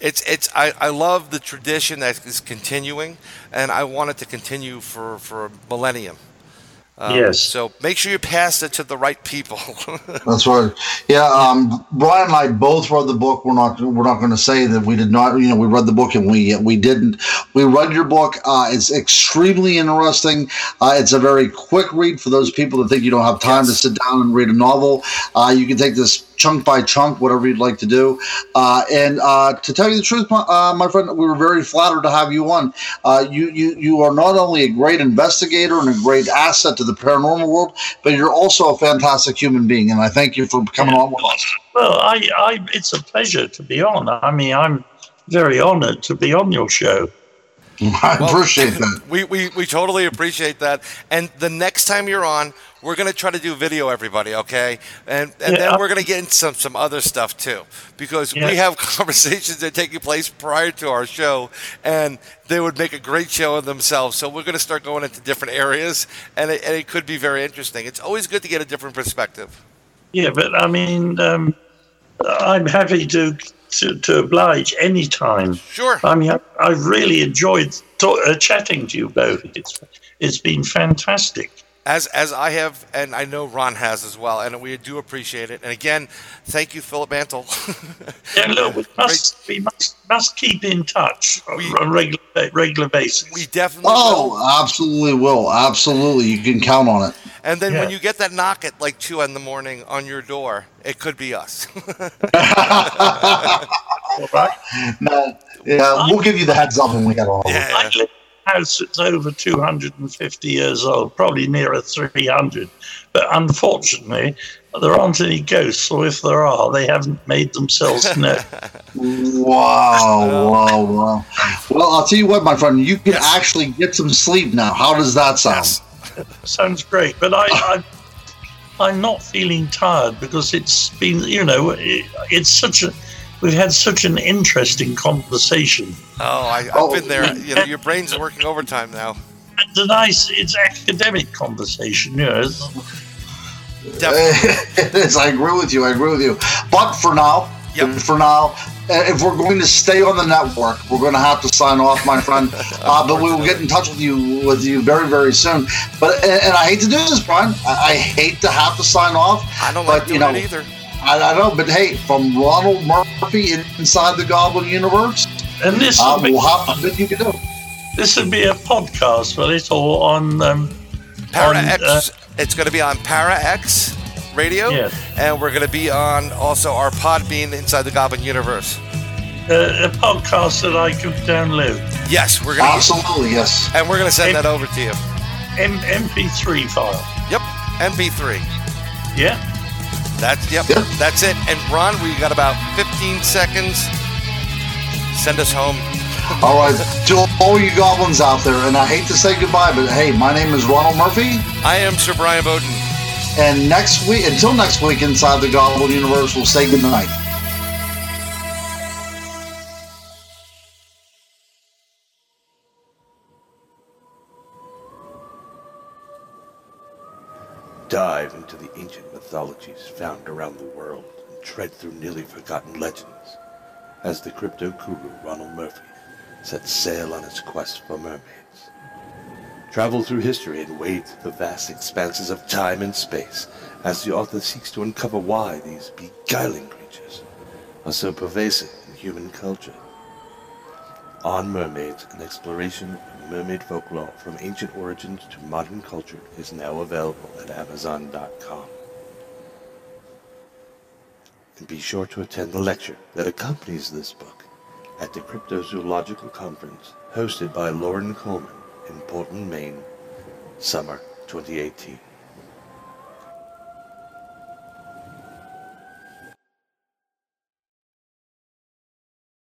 it's it's I, I love the tradition that is continuing, and I want it to continue for for a millennium. Um, yes. So make sure you pass it to the right people. That's right. Yeah. Um, Brian and I both read the book. We're not. We're not going to say that we did not. You know, we read the book and we we didn't. We read your book. Uh, it's extremely interesting. Uh, it's a very quick read for those people that think you don't have time yes. to sit down and read a novel. Uh, you can take this chunk by chunk, whatever you'd like to do. Uh, and uh, to tell you the truth, my, uh, my, friend, we were very flattered to have you on. Uh, you, you, you are not only a great investigator and a great asset to the paranormal world, but you're also a fantastic human being. And I thank you for coming yeah. on with us. Well, I, I, it's a pleasure to be on. I mean, I'm very honored to be on your show. I well, appreciate that. We, we, we totally appreciate that. And the next time you're on, we're going to try to do video, everybody, okay? And, and yeah. then we're going to get into some, some other stuff too, because yeah. we have conversations that are taking place prior to our show, and they would make a great show of themselves. So we're going to start going into different areas, and it, and it could be very interesting. It's always good to get a different perspective. Yeah, but I mean, um, I'm happy to to, to oblige anytime. Sure. I mean, I, have really enjoyed talk, uh, chatting to you both. It's, it's been fantastic. As, as I have, and I know Ron has as well, and we do appreciate it. And again, thank you, Philip Mantle. yeah, look, we must, we must, must keep in touch we, on a regular, regular basis. We definitely Oh, will. absolutely will. Absolutely. You can count on it. And then yeah. when you get that knock at like two in the morning on your door, it could be us. no, yeah, we'll give you the heads up when we get on. Yeah. House that's over 250 years old, probably nearer 300. But unfortunately, there aren't any ghosts, or if there are, they haven't made themselves known. wow, wow, wow. Well, I'll tell you what, my friend, you can yes. actually get some sleep now. How does that sound? Yes. Sounds great, but I, I I'm not feeling tired because it's been, you know, it, it's such a, we've had such an interesting conversation. Oh, I, have oh, been there. You know, your brain's are working overtime now. and a nice, it's academic conversation, you know. it is. I agree with you. I agree with you. But for now, yep. for now, if we're going to stay on the network, we're going to have to sign off, my friend. Uh, but we will get in touch with you with you very very soon. But and, and I hate to do this, Brian. I, I, hate to have to sign off. I don't like but, doing you know, it either. I, I know, but hey, from Ronald Murphy inside the Goblin universe, and this uh, we'll have to you can do. This would be a podcast, will it, or on um, Para on, X? Uh, it's going to be on Para X Radio, yes. and we're going to be on also our Podbean inside the Goblin universe. Uh, a podcast that I could download. Yes, we're going to absolutely yes, and we're going to send M- that over to you. M- MP3 file. Yep, MP3. Yeah. That's yep, yep. That's it. And Ron, we got about 15 seconds. Send us home. all right, to all you goblins out there, and I hate to say goodbye, but hey, my name is Ronald Murphy. I am Sir Brian Bowden. And next week, until next week, inside the Goblin Universe, we'll say goodnight. Mythologies found around the world and tread through nearly forgotten legends as the crypto guru Ronald Murphy sets sail on his quest for mermaids. Travel through history and wade through the vast expanses of time and space as the author seeks to uncover why these beguiling creatures are so pervasive in human culture. On Mermaids, an exploration of mermaid folklore from ancient origins to modern culture is now available at Amazon.com. And be sure to attend the lecture that accompanies this book at the Cryptozoological Conference hosted by Loren Coleman in Portland, Maine, summer 2018.